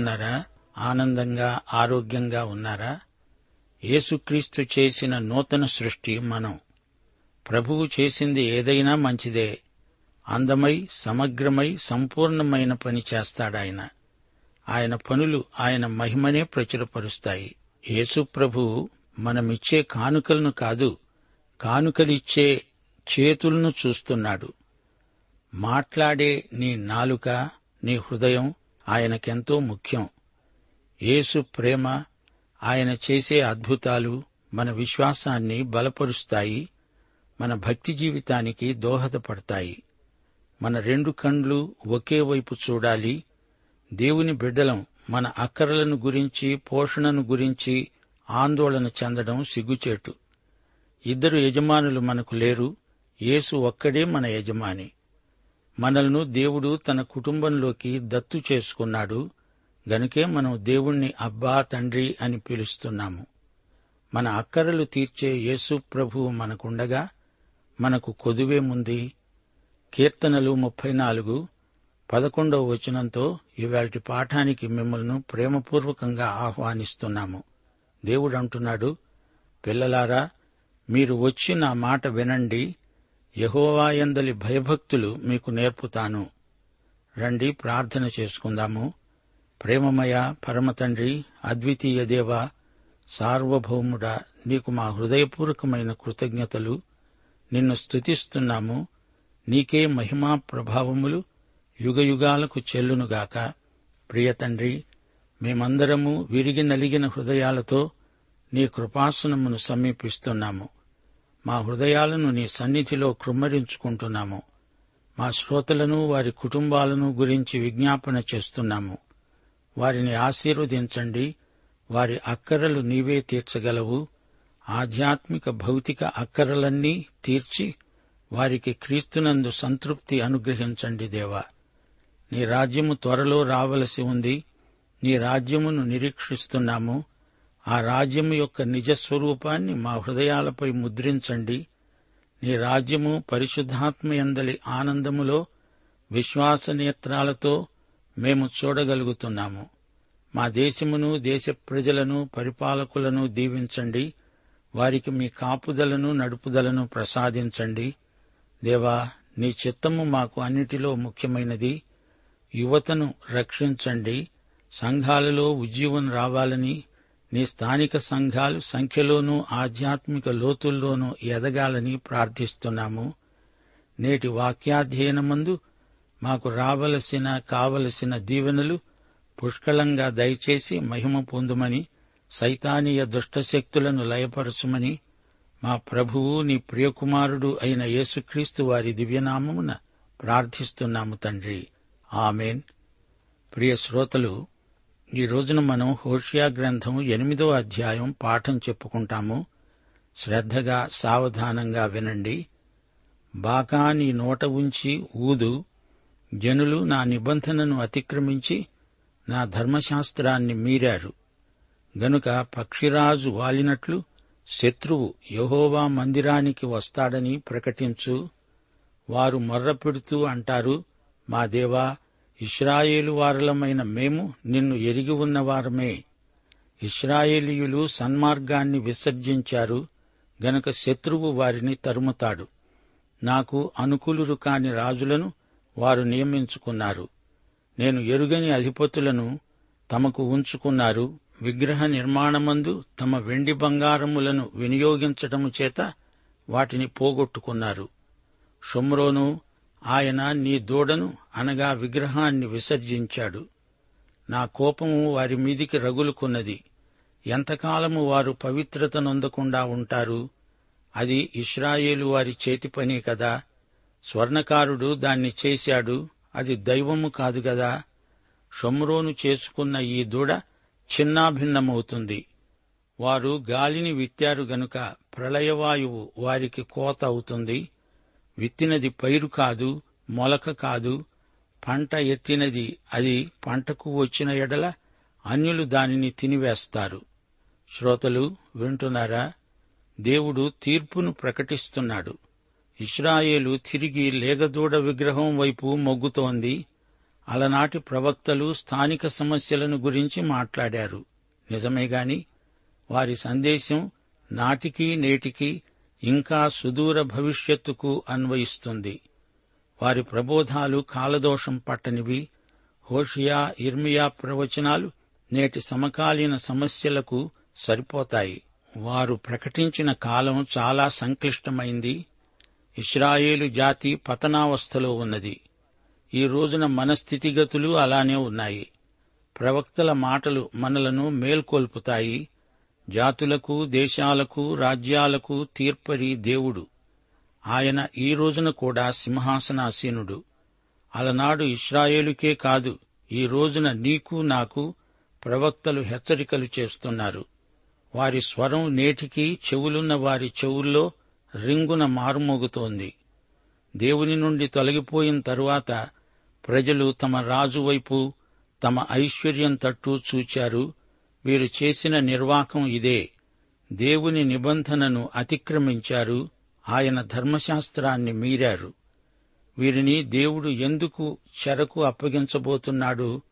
బావున్నారా ఆనందంగా ఆరోగ్యంగా ఉన్నారా? యేసుక్రీస్తు చేసిన నూతన సృష్టి మనం. ప్రభువు చేసింది ఏదైనా మంచిదే. అందమై సమగ్రమై సంపూర్ణమైన పని చేస్తాడాయన. ఆయన పనులు ఆయన మహిమనే ప్రచురపరుస్తాయి. యేసు ప్రభువు మనమిచ్చే కానుకలను కాదు కానుకలిచ్చే చేతులను చూస్తున్నాడు. మాట్లాడే నీ నాలుక నీ హృదయం ఆయనకెంతో ముఖ్యం. యేసు ప్రేమ ఆయన చేసే అద్భుతాలు మన విశ్వాసాన్ని బలపరుస్తాయి మన భక్తి జీవితానికి దోహదపడతాయి. మన రెండు కండ్లు ఒకే వైపు చూడాలి. దేవుని బిడ్డలం మన అక్కరలను గురించి పోషణను గురించి ఆందోళన చెందడం సిగ్గుచేటు. ఇద్దరు యజమానులు మనకు లేరు యేసు ఒక్కడే మన యజమాని. మనల్ని దేవుడు తన కుటుంబంలోకి దత్తు చేసుకున్నాడు. గనుకే మనం దేవుణ్ణి అబ్బా తండ్రి అని పిలుస్తున్నాము. మన అక్కరలు తీర్చే యేసు ప్రభువు మనకుండగా మనకు కొదువేముంది కీర్తనలు ముప్పై నాలుగు పదకొండవ వచనంతో ఇవాటి పాఠానికి మిమ్మల్ని ప్రేమపూర్వకంగా ఆహ్వానిస్తున్నాము. దేవుడు అంటున్నాడు పిల్లలారా మీరు వచ్చి నా మాట వినండి. యహోవాయందలి భయభక్తులు మీకు నేర్పుతాను. రండి ప్రార్థన చేసుకుందాము. ప్రేమమయ పరమతండ్రి అద్వితీయ దేవ సార్వభౌముడా నీకు మా హృదయపూర్వకమైన కృతజ్ఞతలు. నిన్ను స్తుతిస్తున్నాము. నీకే మహిమా ప్రభావములు యుగయుగాలకు చెల్లునుగాక. ప్రియతండ్రి మేమందరము విరిగి నలిగిన హృదయాలతో నీ కృపాసనమును సమీపిస్తున్నాము. మా హృదయాలను నీ సన్నిధిలో కృమ్మరించుకుంటున్నాము. మా శ్రోతలను వారి కుటుంబాలను గురించి విజ్ఞాపన చేస్తున్నాము. వారిని ఆశీర్వదించండి. వారి అక్కరలు నీవే తీర్చగలవు. ఆధ్యాత్మిక భౌతిక అక్కరలన్నీ తీర్చి వారికి క్రీస్తునందు సంతృప్తి అనుగ్రహించండి దేవా. నీ రాజ్యము త్వరలో రావలసి ఉంది. నీ రాజ్యమును నిరీక్షిస్తున్నాము. ఆ రాజ్యం యొక్క నిజస్వరూపాన్ని మా హృదయాలపై ముద్రించండి. నీ రాజ్యము పరిశుద్ధాత్మయందలి ఆనందములో విశ్వాస నేత్రాలతో మేము చూడగలుగుతున్నాము. మా దేశమును దేశ ప్రజలను పరిపాలకులను దీవించండి. వారికి మీ కాపుదలను నడుపుదలను ప్రసాదించండి. దేవా నీ చిత్తము మాకు అన్నిటిలో ముఖ్యమైనది. యువతను రక్షించండి. సంఘాలలో ఉజ్జీవం రావాలని నీ స్థానిక సంఘాలు సంఖ్యలోనూ ఆధ్యాత్మిక లోతుల్లోనూ ఎదగాలని ప్రార్థిస్తున్నాము. నేటి వాక్యాధ్యయనమందు మాకు రావలసిన కావలసిన దీవెనలు పుష్కలంగా దయచేసి మహిమ పొందుమని సైతానీయ దుష్టశక్తులను లయపరచుమని మా ప్రభువు నీ ప్రియకుమారుడు అయిన యేసుక్రీస్తు వారి దివ్యనామమున ప్రార్థిస్తున్నాము తండ్రి. ఆమెన్. ప్రియ శ్రోతలు ఈ రోజున మనం హోషియా గ్రంథం ఎనిమిదో అధ్యాయం పాఠం చెప్పుకుంటాము. శ్రద్ధగా సావధానంగా వినండి. బాకా నీ నోట ఉంచి ఊదు. జనులు నా నిబంధనను అతిక్రమించి నా ధర్మశాస్త్రాన్ని మీరారు. గనుక పక్షిరాజు వాలినట్లు శత్రువు యహోవా మందిరానికి వస్తాడని ప్రకటించు. వారు మొర్రపెడుతూ అంటారు మా దేవా ఇస్రాయేలు వారలమైన మేము నిన్ను ఎరిగి ఉన్నవారమే ఇస్రాయేలీయులు సన్మార్గాన్ని విసర్జించారు గనక శత్రువు వారిని తరుముతాడు. నాకు అనుకూలురు కాని రాజులను వారు నియమించుకున్నారు. నేను ఎరుగని అధిపతులను తమకు ఉంచుకున్నారు. విగ్రహ నిర్మాణమందు తమ వెండి బంగారములను వినియోగించటము చేత వాటిని పోగొట్టుకున్నారు. షుమ్రోను ఆయన నీ దూడను అనగా విగ్రహాన్ని విసర్జించాడు. నా కోపము వారి మీదికి రగులుకున్నది. ఎంతకాలము వారు పవిత్రత నొందకుండా ఉంటారు? అది ఇస్రాయేలు వారి చేతి పనే కదా? స్వర్ణకారుడు దాన్ని చేశాడు. అది దైవము కాదు గదా షమ్రోను చేసుకున్న ఈ దూడ చిన్నాభిన్నమవుతుంది. వారు గాలిని విత్తారు గనుక ప్రళయవాయువు వారికి కోత అవుతుంది. విత్తినది పైరు కాదు మొలక కాదు. పంట ఎత్తినది అది పంటకు వచ్చిన ఎడల అన్యులు దానిని తినివేస్తారు. శ్రోతలు వింటున్నారా? దేవుడు తీర్పును ప్రకటిస్తున్నాడు. ఇస్రాయేలు తిరిగి లేగదూడ విగ్రహం వైపు మొగ్గుతోంది. అలనాటి ప్రవక్తలు స్థానిక సమస్యలను గురించి మాట్లాడారు. నిజమేగాని వారి సందేశం నాటికి నేటికి ఇంకా సుదూర భవిష్యత్తుకు అన్వయిస్తుంది. వారి ప్రబోధాలు కాలదోషం పట్టనివి. హోషియా ఇర్మియా ప్రవచనాలు నేటి సమకాలీన సమస్యలకు సరిపోతాయి. వారు ప్రకటించిన కాలం చాలా సంక్లిష్టమైంది. ఇస్రాయేలు జాతి పతనావస్థలో ఉన్నది. ఈ రోజున మన స్థితిగతులు అలానే ఉన్నాయి. ప్రవక్తల మాటలు మనలను మేల్కొల్పుతాయి. జాతులకు దేశాలకు రాజ్యాలకు తీర్పరి దేవుడు. ఆయన ఈ రోజున కూడా సింహాసనాసీనుడు. అలనాడు ఇస్రాయేలుకే కాదు ఈ రోజున నీకు నాకు ప్రవక్తలు హెచ్చరికలు చేస్తున్నారు. వారి స్వరం నేటికి చెవులున్న వారి చెవుల్లో రింగున మారుమోగుతోంది. దేవుని నుండి తొలగిపోయిన తరువాత ప్రజలు తమ రాజు వైపు తమ ఐశ్వర్యం తట్టు చూచారు. వీరు చేసిన నిర్వాకం ఇదే. దేవుని నిబంధనను అతిక్రమించారు. ఆయన ధర్మశాస్త్రాన్ని మీరారు. వీరిని దేవుడు ఎందుకు చెరకు అప్పగించబోతున్నాడు?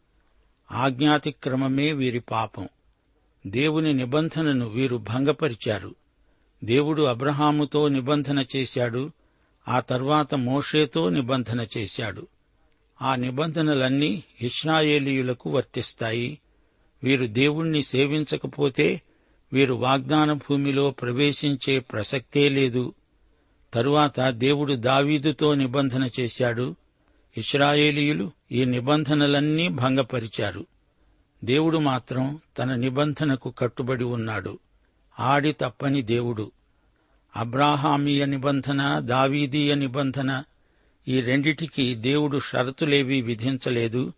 ఆజ్ఞాతిక్రమమే వీరి పాపం. దేవుని నిబంధనను వీరు భంగపరిచారు. దేవుడు అబ్రహాముతో నిబంధన చేశాడు. ఆ తర్వాత మోషేతో నిబంధన చేశాడు. ఆ నిబంధనలన్నీ ఇస్రాయేలీయులకు వర్తిస్తాయి. వీరు దేవుణ్ణి సేవించకపోతే వీరు వాగ్దాన భూమిలో ప్రవేశించే ప్రసక్తే లేదు. తరువాత దేవుడు దావీదుతో నిబంధన చేశాడు. ఇస్రాయేలీయులు ఈ నిబంధనలన్నీ భంగపరిచారు. దేవుడు మాత్రం తన నిబంధనకు కట్టుబడి ఉన్నాడు. ఆడి తప్పని దేవుడు. అబ్రాహామీయ నిబంధన దావీదీయ నిబంధన ఈ రెండిటికి దేవుడు షరతులేవీ విధించలేదు.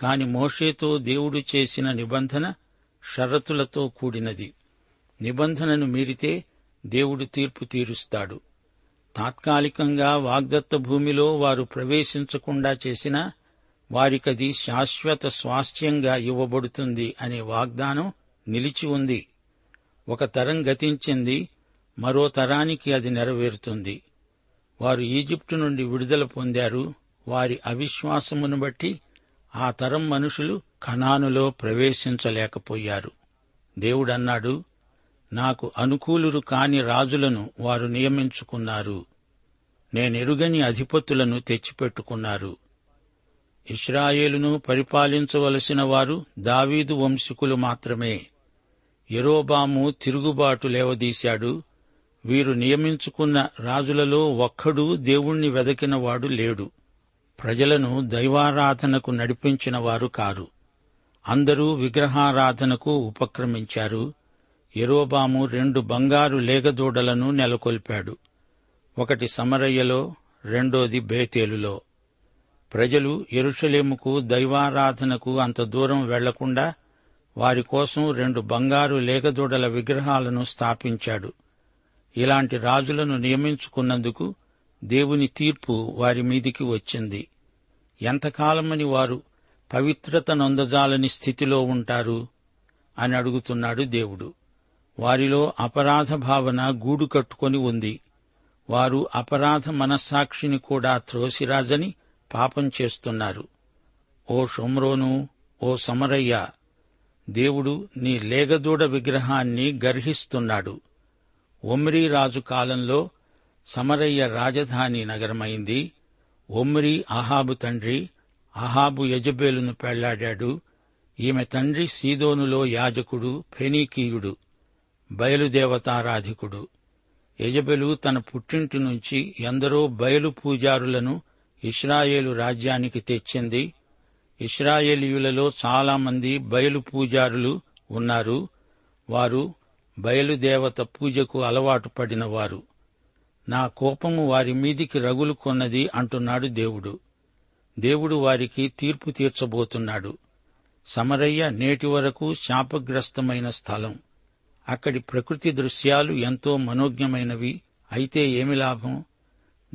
కాని మోషేతో దేవుడు చేసిన నిబంధన షరతులతో కూడినది. నిబంధనను మీరితే దేవుడు తీర్పు తీరుస్తాడు. తాత్కాలికంగా వాగ్దత్త భూమిలో వారు ప్రవేశించకుండా చేసినా వారికది శాశ్వత స్వాస్థ్యంగా ఇవ్వబడుతుంది అనే వాగ్దానం నిలిచి ఉంది. ఒక తరం గతించింది మరో తరానికి అది నెరవేరుతుంది. వారు ఈజిప్టు నుండి విడుదల పొందారు వారి అవిశ్వాసమును బట్టి ఆ తరం మనుషులు ఖనానులో ప్రవేశించలేకపోయారు. దేవుడన్నాడు నాకు అనుకూలురు కాని రాజులను వారు నియమించుకున్నారు. నేనెరుగని అధిపతులను తెచ్చిపెట్టుకున్నారు. ఇస్రాయేలును పరిపాలించవలసిన వారు దావీదు వంశీకులు మాత్రమే. ఎరోబాము తిరుగుబాటు లేవదీశాడు. వీరు నియమించుకున్న రాజులలో ఒక్కడూ దేవుణ్ణి వెదకినవాడు లేడు. ప్రజలను దైవారాధనకు నడిపించిన వారు కారు. అందరూ విగ్రహారాధనకు ఉపక్రమించారు. ఎరోబాము రెండు బంగారు లేగదూడలను నెలకొల్పాడు. ఒకటి సమరయ్యలో రెండోది బేతేలులో. ప్రజలు ఎరుషలేముకు దైవారాధనకు అంత దూరం వెళ్ళకుండా వారి కోసం రెండు బంగారు లేగదూడల విగ్రహాలను స్థాపించాడు. ఇలాంటి రాజులను నియమించుకున్నందుకు దేవుని తీర్పు వారి మీదికి వచ్చింది. ఎంతకాలమని వారు పవిత్రత నొందజాలని స్థితిలో ఉంటారు అని అడుగుతున్నాడు దేవుడు. వారిలో అపరాధ భావన గూడు కట్టుకొని ఉంది. వారు అపరాధ మనస్సాక్షిని కూడా త్రోసిరాజని పాపం చేస్తున్నారు. ఓ షొమ్రోను ఓ సమరయ్య దేవుడు నీ లేగదూడ విగ్రహాన్ని గర్హిస్తున్నాడు. ఒమ్రీ రాజు కాలంలో సమరయ్య రాజధాని నగరమైంది. ఒమ్రి అహాబు తండ్రి అహాబు యజబేలును పెళ్ళాడాడు. ఈమె తండ్రి సీదోనులో యాజకుడు ఫెనీకీయుడు బయలుదేవతారాధికుడు. యజబెలు తన పుట్టింటి నుంచి ఎందరో బయలు పూజారులను ఇస్రాయేలు రాజ్యానికి తెచ్చింది. ఇస్రాయేలీయులలో చాలామంది బయలు పూజారులు ఉన్నారు. వారు బయలుదేవత పూజకు అలవాటు పడినవారు. నా కోపము వారి మీదికి రగులు కొన్నది అంటున్నాడు దేవుడు. దేవుడు వారికి తీర్పు తీర్చబోతున్నాడు. సమరయ్య నేటి వరకు శాపగ్రస్తమైన స్థలం. అక్కడి ప్రకృతి దృశ్యాలు ఎంతో మనోజ్ఞమైనవి. అయితే ఏమి లాభం?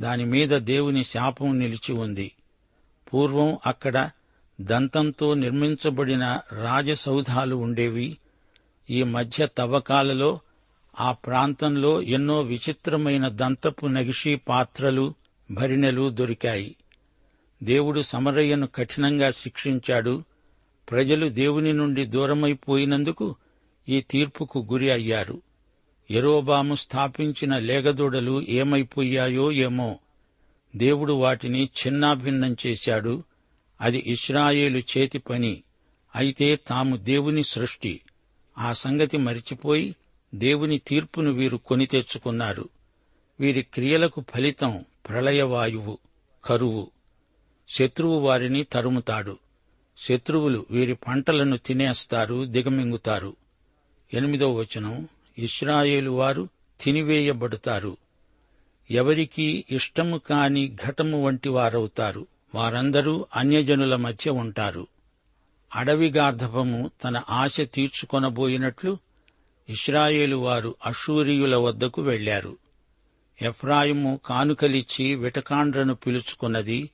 దానిమీద దేవుని శాపం నిలిచి ఉంది. పూర్వం అక్కడ దంతంతో నిర్మించబడిన రాజసౌధాలు ఉండేవి. ఈ మధ్య తవ్వకాలలో ఆ ప్రాంతంలో ఎన్నో విచిత్రమైన దంతపు నగిషీ పాత్రలు భరిణెలు దొరికాయి. దేవుడు సమరయ్యను కఠినంగా శిక్షించాడు. ప్రజలు దేవుని నుండి దూరమైపోయినందుకు ఈ తీర్పుకు గురి అయ్యారు. ఎరోబాము స్థాపించిన లేగదూడలు ఏమైపోయాయో ఏమో. దేవుడు వాటిని చిన్నాభిన్నం చేశాడు. అది ఇస్రాయేలు చేతి పని. అయితే తాము దేవుని సృష్టి. ఆ సంగతి మరిచిపోయి దేవుని తీర్పును వీరు కొని తెచ్చుకున్నారు. వీరి క్రియలకు ఫలితం ప్రళయవాయువు కరువు. శత్రువు వారిని తరుముతాడు. శత్రువులు వీరి పంటలను తినేస్తారు దిగమింగుతారు. ఎనిమిదో వచనం ఇస్రాయేలు వారు తినివేయబడతారు. ఎవరికీ ఇష్టము కాని ఘటము వంటి వారవుతారు. వారందరూ అన్యజనుల మధ్య ఉంటారు. అడవి గార్ధపము తన ఆశ తీర్చుకొనబోయినట్లు ఇస్రాయేలు వారు అషూరియుల వద్దకు వెళ్ళారు ఎఫ్రాయిము కానుకలిచ్చి విటకాండ్రను పిలుచుకున్నది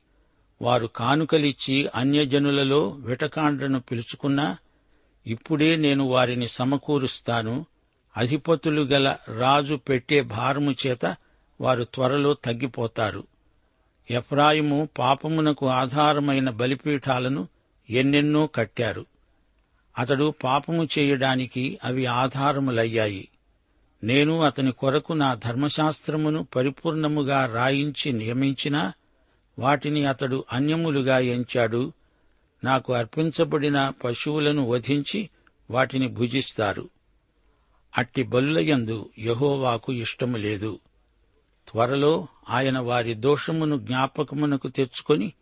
వారు కానుకలిచ్చి అన్యజనులలో విటకాండ్రను పిలుచుకున్నా ఇప్పుడే నేను వారిని సమకూరుస్తాను అధిపతులు గల రాజు పెట్టే భారము చేత వారు త్వరలో తగ్గిపోతారు. ఎఫ్రాయిము పాపమునకు ఆధారమైన బలిపీఠాలను ఎన్నెన్నో కట్టారు. అతడు పాపము చేయడానికి అవి ఆధారములయ్యాయి. నేను అతని కొరకు నా ధర్మశాస్త్రమును పరిపూర్ణముగా రాయించి నియమించినా వాటిని అతడు అన్యములుగా ఎంచాడు. నాకు అర్పించబడిన పశువులను వధించి వాటిని భుజిస్తారు. అట్టి బలులయందు యహోవాకు ఇష్టము లేదు. త్వరలో ఆయన వారి దోషమును జ్ఞాపకమునకు తెచ్చుకొని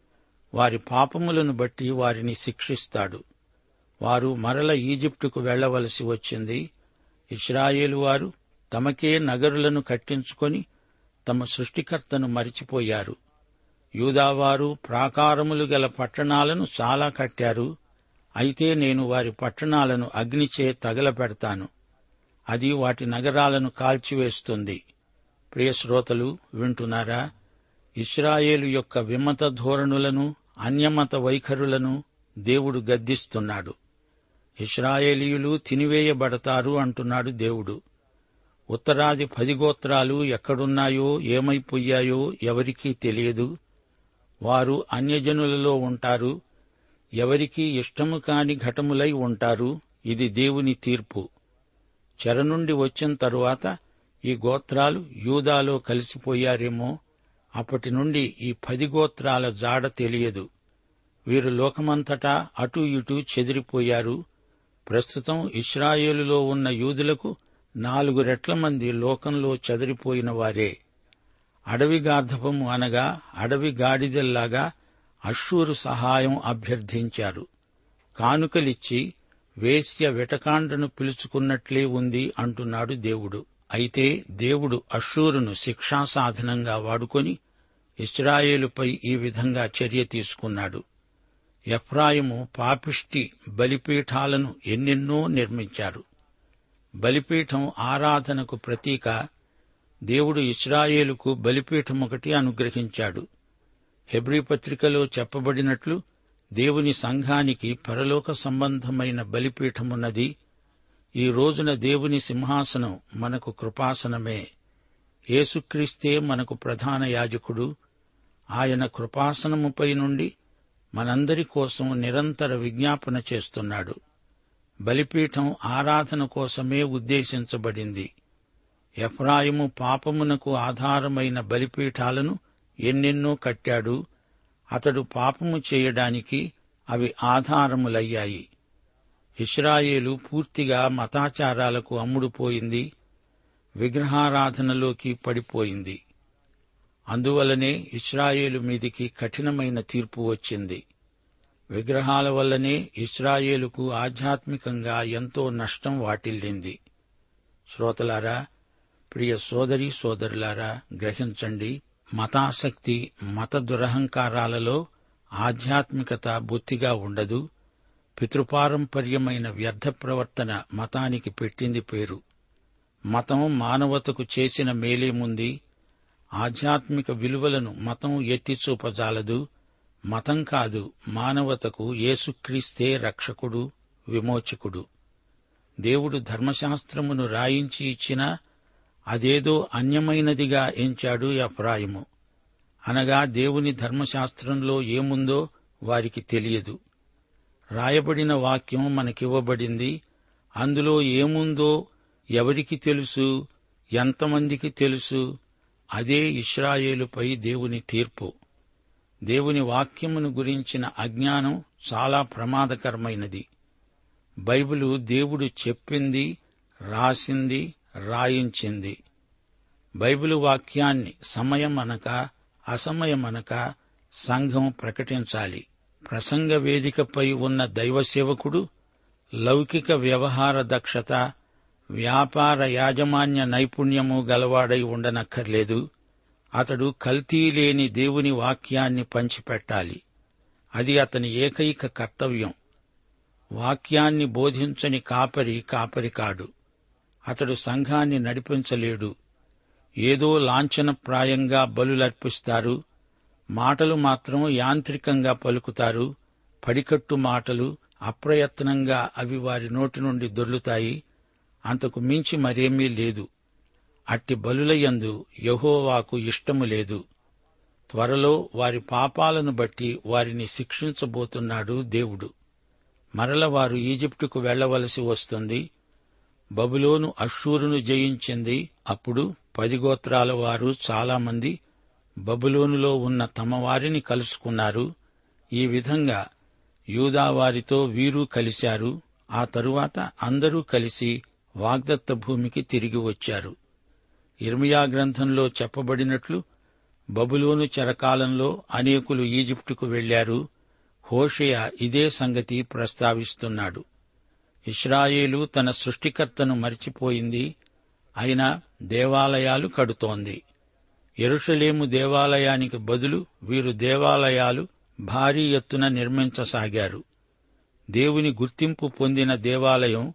వారి పాపములను బట్టి వారిని శిక్షిస్తాడు. వారు మరల ఈజిప్టుకు వెళ్ళవలసి వచ్చింది. ఇస్రాయేలు వారు తమకే నగరులను కట్టించుకొని తమ సృష్టికర్తను మరిచిపోయారు. యూదావారు ప్రాకారములు గల పట్టణాలను చాలా కట్టారు. అయితే నేను వారి పట్టణాలను అగ్నిచే తగలపెడతాను అది వాటి నగరాలను కాల్చివేస్తుంది. ప్రియశ్రోతలు వింటున్నారా? ఇస్రాయేలు యొక్క విమత ధోరణులను అన్యమత వైఖరులను దేవుడు గద్దిస్తున్నాడు. ఇస్రాయేలీయులు తినివేయబడతారు అంటున్నాడు దేవుడు. ఉత్తరాది పది గోత్రాలు ఎక్కడున్నాయో ఏమైపోయాయో ఎవరికీ తెలియదు. వారు అన్యజనులలో ఉంటారు. ఎవరికీ ఇష్టము కాని ఘటములై ఉంటారు. ఇది దేవుని తీర్పు. చెర నుండి వచ్చిన తరువాత ఈ గోత్రాలు యూదాలో కలిసిపోయారేమో. అప్పటి నుండి ఈ పది గోత్రాల జాడ తెలియదు. వీరు లోకమంతటా అటూ ఇటూ చెదిరిపోయారు. ప్రస్తుతం ఇస్రాయేలులో ఉన్న యూదులకు నాలుగు రెట్ల మంది లోకంలో చెదిరిపోయిన వారే. అడవి గార్ధపము అనగా అడవి గాడిదల్లాగా అశ్షూరు సహాయం అభ్యర్థించారు. కానుకలిచ్చి వేశ్య వెటకాండను పిలుచుకున్నట్లే ఉంది అంటున్నాడు దేవుడు. అయితే దేవుడు అశ్షూరును శిక్షాసాధనంగా వాడుకొని ఇస్రాయేలుపై ఈ విధంగా చర్య తీసుకున్నాడు. ఎఫ్రాయిము పాపిష్టి బలిపీఠాలను ఎన్నెన్నో నిర్మించారు బలిపీఠం ఆరాధనకు ప్రతీక దేవుడు ఇస్రాయేలుకు బలిపీఠం ఒకటి అనుగ్రహించాడు. హెబ్రీ పత్రికలో చెప్పబడినట్లు దేవుని సంఘానికి పరలోక సంబంధమైన బలిపీఠమున్నది. ఈ రోజున దేవుని సింహాసనం మనకు కృపాసనమే. యేసుక్రీస్తే మనకు ప్రధాన యాజకుడు. ఆయన కృపాసనముపై నుండి మనందరి కోసం నిరంతర విజ్ఞాపన చేస్తున్నాడు. బలిపీఠం ఆరాధన కోసమే ఉద్దేశించబడింది. ఎఫ్రాయిము పాపమునకు ఆధారమైన బలిపీఠాలను ఎన్నెన్నో కట్టాడు. అతడు పాపము చేయడానికి అవి ఆధారములయ్యాయి. ఇస్రాయేలు పూర్తిగా మతాచారాలకు అమ్ముడుపోయింది. విగ్రహారాధనలోకి పడిపోయింది. అందువల్లనే ఇస్రాయేలు మీదికి కఠినమైన తీర్పు వచ్చింది. విగ్రహాల వల్లనే ఇస్రాయేలుకు ఆధ్యాత్మికంగా ఎంతో నష్టం వాటిల్లింది. శ్రోతలారా ప్రియ సోదరి సోదరులారా గ్రహించండి మతాసక్తి మత దురహంకారాలలో ఆధ్యాత్మికత బొత్తిగా ఉండదు. పితృపారంపర్యమైన వ్యర్థ ప్రవర్తన మతానికి పెట్టింది పేరు. మతం మానవతకు చేసిన మేలేముంది ఆధ్యాత్మిక విలువలను మతం ఎత్తిచూపజాలదు మతం కాదు మానవతకు యేసుక్రీస్తే రక్షకుడు విమోచకుడు. దేవుడు ధర్మశాస్త్రమును రాయించి ఇచ్చినా అదేదో అన్యమైనదిగా ఎంచాడు ఎఫ్రాయిము అనగా దేవుని ధర్మశాస్త్రంలో ఏముందో వారికి తెలియదు. రాయబడిన వాక్యం మనకివ్వబడింది. అందులో ఏముందో ఎవరికి తెలుసు? ఎంతమందికి తెలుసు? అదే ఇస్రాయేలుపై దేవుని తీర్పు. దేవుని వాక్యమును గురించిన అజ్ఞానం చాలా ప్రమాదకరమైనది. బైబిలు దేవుడు చెప్పింది రాసింది రాయించింది. బైబిలు వాక్యాన్ని సమయమనక అసమయమనక సంఘం ప్రకటించాలి. ప్రసంగ వేదికపై ఉన్న దైవ సేవకుడు లౌకిక వ్యవహార దక్షత వ్యాపార యాజమాన్య నైపుణ్యము గలవాడై ఉండనక్కర్లేదు. అతడు కల్తీ లేని దేవుని వాక్యాన్ని పంచిపెట్టాలి. అది అతని ఏకైక కర్తవ్యం. వాక్యాన్ని బోధించని కాపరి కాపరి కాడు. అతడు సంఘాన్ని నడిపించలేడు. ఏదో లాంఛనప్రాయంగా బలులర్పిస్తారు. మాటలు మాత్రం యాంత్రికంగా పలుకుతారు. పడికట్టు మాటలు అప్రయత్నంగా అవి వారి నోటి నుండి దొర్లుతాయి. అంతకు మించి మరేమీ లేదు. అట్టి బలులయందు యహోవాకు ఇష్టము లేదు. త్వరలో వారి పాపాలను బట్టి వారిని శిక్షించబోతున్నాడు దేవుడు. మరల వారు ఈజిప్టుకు వెళ్ళవలసి వస్తుంది. బబులోను అషూరును జయించింది. అప్పుడు పది గోత్రాల వారు చాలామంది బబులోనులో ఉన్న తమ వారిని కలుసుకున్నారు. ఈ విధంగా యూదావారితో వీరు కలిశారు. ఆ తరువాత అందరూ కలిసి వాగ్దత్త భూమికి తిరిగి వచ్చారు. ఇర్మియా గ్రంథంలో చెప్పబడినట్లు బబులోను చెరకాలంలో అనేకులు ఈజిప్టుకు వెళ్ళారు హోషయ ఇదే సంగతి ప్రస్తావిస్తున్నాడు. ఇస్రాయేలు తన సృష్టికర్తను మరిచిపోయింది. అయినా దేవాలయాలు కడుతోంది. ఎరుషలేము దేవాలయానికి బదులు వీరు దేవాలయాలు భారీ ఎత్తున నిర్మించసాగారు. దేవుని గుర్తింపు పొందిన దేవాలయం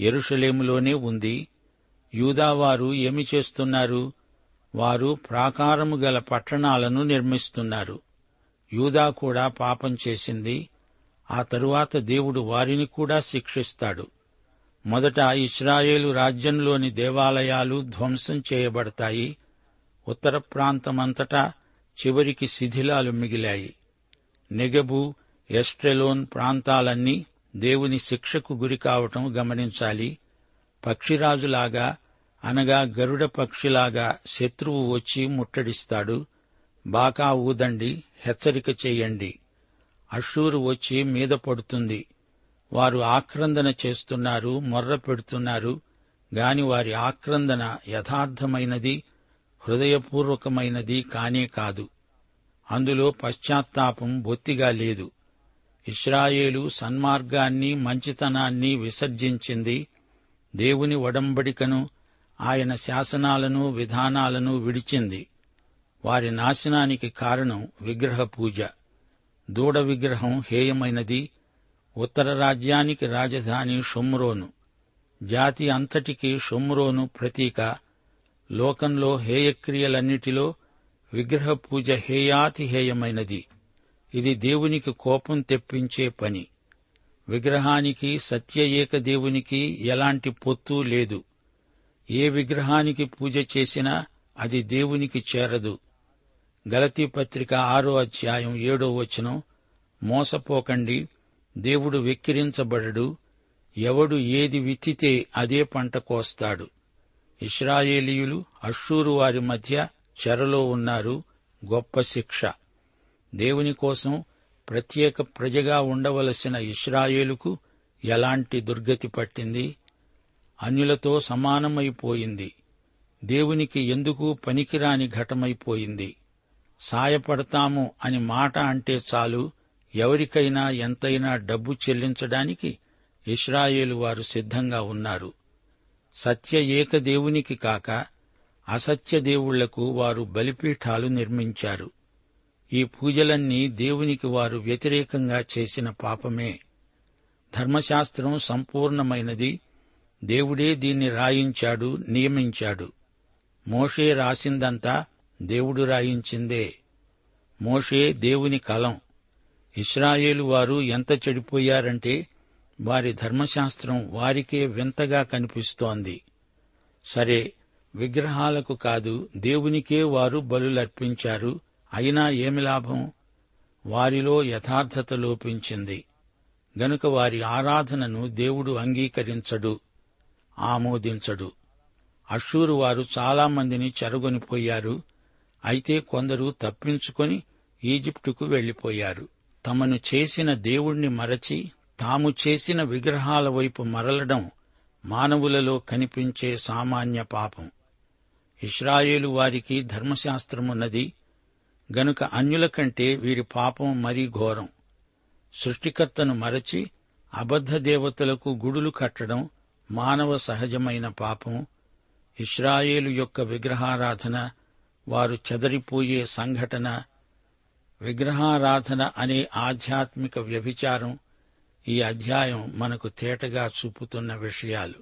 ఎరుషలేములోనే ఉంది. యూదావారు ఏమి చేస్తున్నారు? వారు ప్రాకారము గల పట్టణాలను నిర్మిస్తున్నారు. యూదా కూడా పాపం చేసింది. ఆ తరువాత దేవుడు వారిని కూడా శిక్షిస్తాడు. మొదట ఇస్రాయేలు రాజ్యంలోని దేవాలయాలు ధ్వంసం చేయబడతాయి. ఉత్తర ప్రాంతమంతటా చివరికి శిథిలాలు మిగిలాయి. నెగబు ఎస్ట్రెలోన్ ప్రాంతాలన్నీ దేవుని శిక్షకు గురికావటం గమనించాలి. పక్షిరాజులాగా అనగా గరుడ పక్షిలాగా శత్రువు వచ్చి ముట్టడిస్తాడు. బాకా ఊదండి హెచ్చరిక చేయండి. అషూరు వచ్చి మీద పడుతుంది. వారు ఆక్రందన చేస్తున్నారు మొర్ర పెడుతున్నారు. గాని వారి ఆక్రందన యథార్థమైనది హృదయపూర్వకమైనది కానే కాదు. అందులో పశ్చాత్తాపం బొత్తిగా లేదు. ఇస్రాయేలు సన్మార్గాన్ని మంచితనాన్ని విసర్జించింది. దేవుని ఒడంబడికను ఆయన శాసనాలను విధానాలను విడిచింది. వారి నాశనానికి కారణం విగ్రహ పూజ. దూడ విగ్రహం హేయమైనది. ఉత్తర రాజ్యానికి రాజధాని షొమ్రోను. జాతి అంతటికి షొమ్రోను ప్రతీక. లోకంలో హేయక్రియలన్నిటిలో విగ్రహ పూజ హేయాతిహేయమైనది. ఇది దేవునికి కోపం తెప్పించే పని. విగ్రహానికి సత్య ఏక దేవునికి ఎలాంటి పొత్తు లేదు. ఏ విగ్రహానికి పూజ చేసినా అది దేవునికి చేరదు. గలతీ పత్రిక ఆరో అధ్యాయం ఏడో వచనం మోసపోకండి దేవుడు వెక్కిరించబడడు ఎవడు ఏది విత్తితే అదే పంట కోస్తాడు. ఇస్రాయేలీయులు అషూరు వారి మధ్య చెరలో ఉన్నారు గొప్ప శిక్ష. దేవుని కోసం ప్రత్యేక ప్రజగా ఉండవలసిన ఇస్రాయేలుకు ఎలాంటి దుర్గతి పట్టింది? అన్యులతో సమానమైపోయింది. దేవునికి ఎందుకు పనికిరాని ఘటమైపోయింది? సాయపడతాము అని మాట అంటే చాలు. ఎవరికైనా ఎంతైనా డబ్బు చెల్లించడానికి ఇస్రాయేలు వారు సిద్ధంగా ఉన్నారు. సత్య ఏక దేవునికి కాక అసత్య దేవుళ్ళకు వారు బలిపీఠాలు నిర్మించారు. ఈ పూజలన్నీ దేవునికి వారు వ్యతిరేకంగా చేసిన పాపమే. ధర్మశాస్త్రం సంపూర్ణమైనది. దేవుడే దీన్ని రాయించాడు నియమించాడు. మోషే రాసిందంతా దేవుడు రాయించిందే. మోషే దేవుని కలం. ఇస్రాయేలు వారు ఎంత చెడిపోయారంటే వారి ధర్మశాస్త్రం వారికే వింతగా కనిపిస్తోంది. సరే విగ్రహాలకు కాదు దేవునికే వారు బలులర్పించారు. అయినా ఏమి లాభం? వారిలో యథార్థత లోపించింది. గనుక వారి ఆరాధనను దేవుడు అంగీకరించడు ఆమోదించడు. అషూరు వారు చాలామందిని చెరగొనిపోయారు. అయితే కొందరు తప్పించుకొని ఈజిప్టుకు వెళ్ళిపోయారు తమను చేసిన దేవుణ్ణి మరచి తాము చేసిన విగ్రహాల వైపు మరలడం మానవులలో కనిపించే సామాన్య పాపం. ఇస్రాయేలు వారికి ధర్మశాస్త్రమున్నది గనుక అన్యుల కంటే వీరి పాపం మరీ ఘోరం. సృష్టికర్తను మరచి అబద్ధ దేవతలకు గుడులు కట్టడం మానవ సహజమైన పాపం ఇస్రాయేలు యొక్క విగ్రహారాధన వారు చెదరిపోయే సంఘటన విగ్రహారాధన అనే ఆధ్యాత్మిక వ్యభిచారం ఈ అధ్యాయం మనకు తేటగా చూపుతున్న విషయాలు.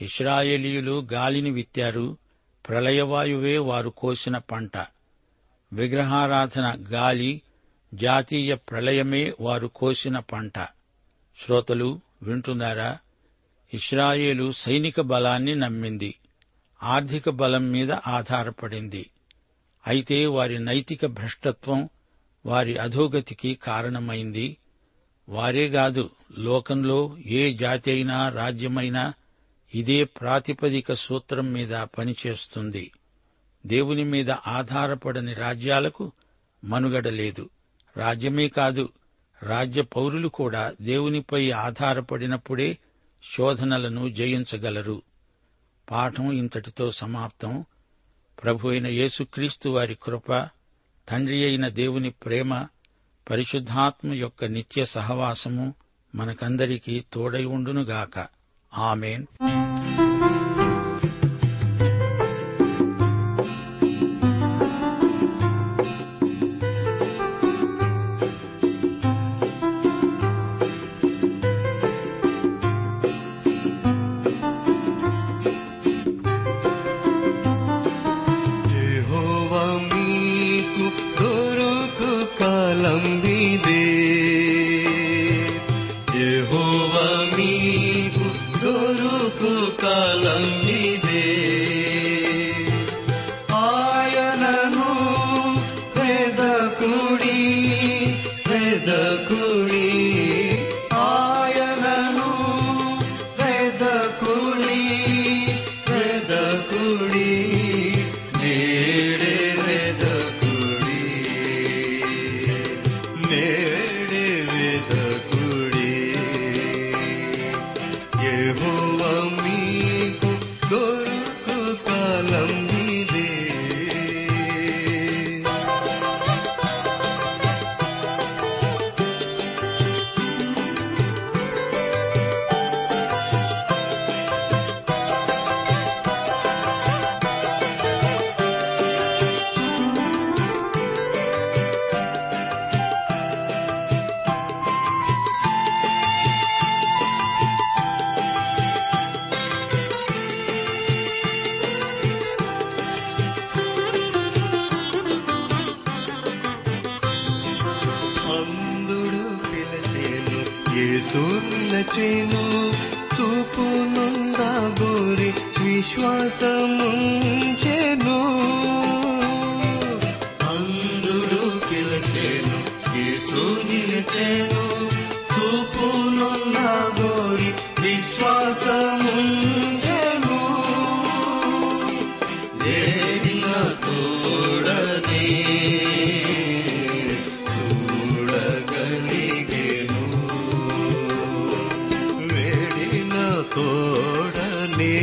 ఇస్రాయేలీయులు గాలిని విత్తారు ప్రళయవాయువే వారు కోసిన పంట. విగ్రహారాధన గాలి జాతీయ ప్రళయమే వారు కోసిన పంట. శ్రోతలు వింటున్నారా? ఇస్రాయేలు సైనిక బలాన్ని నమ్మింది. ఆర్థిక బలం మీద ఆధారపడింది. అయితే వారి నైతిక భ్రష్టత్వం వారి అధోగతికి కారణమైంది. వారే కాదు లోకంలో ఏ జాతి అయినా రాజ్యమైనా ఇదే ప్రాతిపదిక సూత్రం మీద పనిచేస్తుంది. దేవుని మీద ఆధారపడని రాజ్యాలకు మనుగడ లేదు. రాజ్యమే కాదు రాజ్య పౌరులు కూడా దేవునిపై ఆధారపడినప్పుడే శోధనలను జయించగలరు. పాఠం ఇంతటితో సమాప్తం. ప్రభు అయిన యేసుక్రీస్తు వారి కృప తండ్రి అయిన దేవుని ప్రేమ పరిశుద్ధాత్మ యొక్క నిత్య సహవాసము మనకందరికీ తోడై ఉండునుగాక. ఆమెన్. కాలంబిదే యెహోవా 寂寞 ನೋಡಲೇ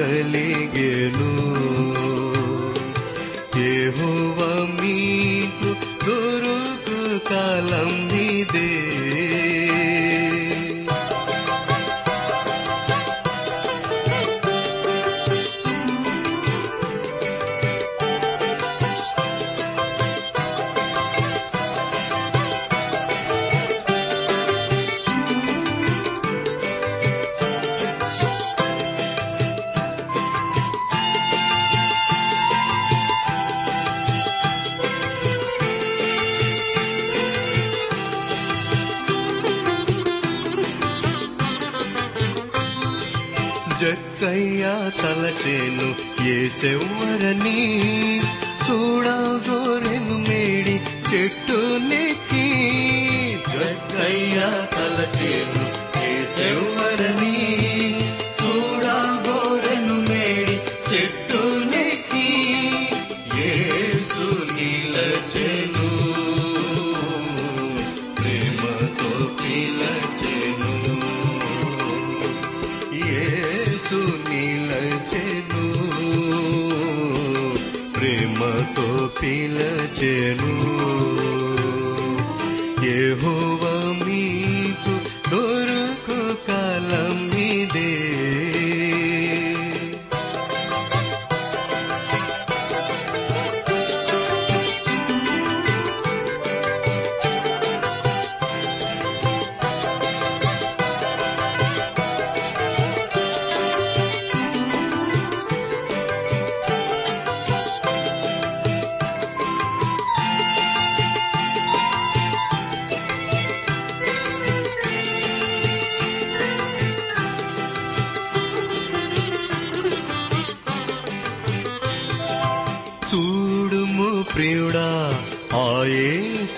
ತೋಡಗಲಿಗೆನು నెక్కి జక్కయ్య తలచేను ఏసెవ్వరని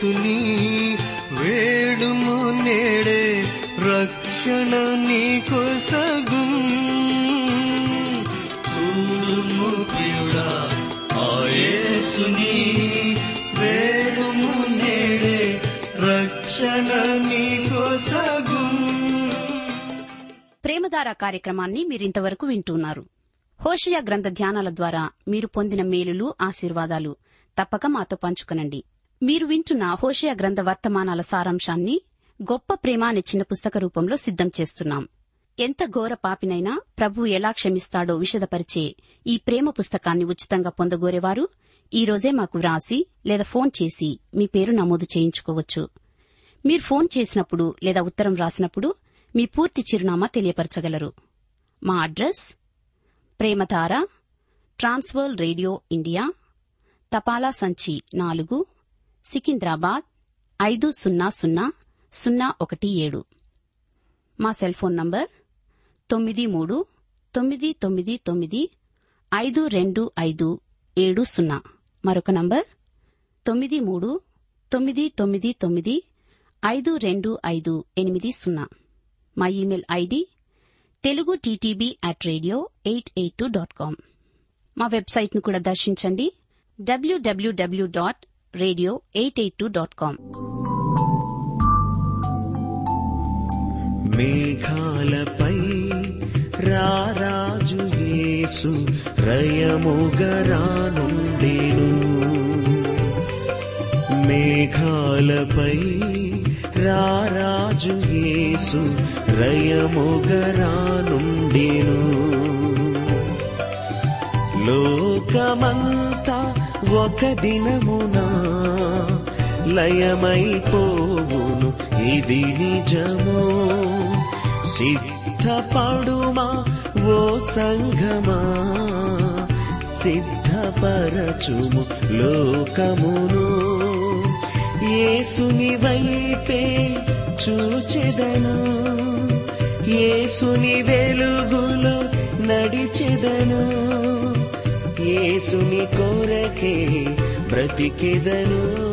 యేసుని వేడుము నేడే రక్షణ నీకొసగుం చూడుము ప్రియుడా ఆయేసుని వేడుము నేడే రక్షణ నీకొసగుం ప్రేమధార కార్యక్రమాన్ని మీరింతవరకు వింటున్నారు. హోషయ గ్రంథ ధ్యానాల ద్వారా మీరు పొందిన మేలులు ఆశీర్వాదాలు తప్పక మాతో పంచుకొనండి. మీరు వింటున్న హోషయా గ్రంథ వర్తమానాల సారాంశాన్ని గొప్ప ప్రేమ పుస్తక రూపంలో సిద్ధం చేస్తున్నాం. ఎంత ఘోర పాపినైనా ప్రభు ఎలా క్షమిస్తాడో విషదపరిచే ఈ ప్రేమ పుస్తకాన్ని ఉచితంగా పొందగోరేవారు ఈ రోజే మాకు వ్రాసి లేదా ఫోన్ చేసి మీ పేరు నమోదు చేయించుకోవచ్చు. మీరు ఫోన్ చేసినప్పుడు లేదా ఉత్తరం రాసినప్పుడు మీ పూర్తి చిరునామా తెలియపరచగలరు. మా address Premadhara transworld radio India తపాలా సంచి నాలుగు సికింద్రాబాద్ ఐదు సున్నా సున్నా సున్నా ఒకటి ఏడు. మా సెల్ ఫోన్ నంబర్ తొమ్మిది మూడు తొమ్మిది తొమ్మిది తొమ్మిది ఐదు రెండు ఐదు ఏడు సున్నా. మరొక నంబర్ తొమ్మిది మూడు తొమ్మిది తొమ్మిది తొమ్మిది ఐదు రెండు ఐదు ఎనిమిది సున్నా. మా email ID Telugu TTB at radio eight eight two dot com. మా వెబ్సైట్ను కూడా దర్శించండి. WWW dot radio eight eight two dot com. మేఘాలపై రారాజు యేసు రయముగరానుండెను. మేఘాలపై రారాజు యేసు రయముగరానుండేను. లోకమంత ఒక దినమునా లయమైపోవును. ఇది నిజము? సిద్ధపడుమా ఓ సంఘమా? సిద్ధపరచుము లోకమును. ఏసుని వైపే చూచెదను. ఏసుని వెలుగులో నడిచెదను. యేసుని కొరకే బ్రతికెదను.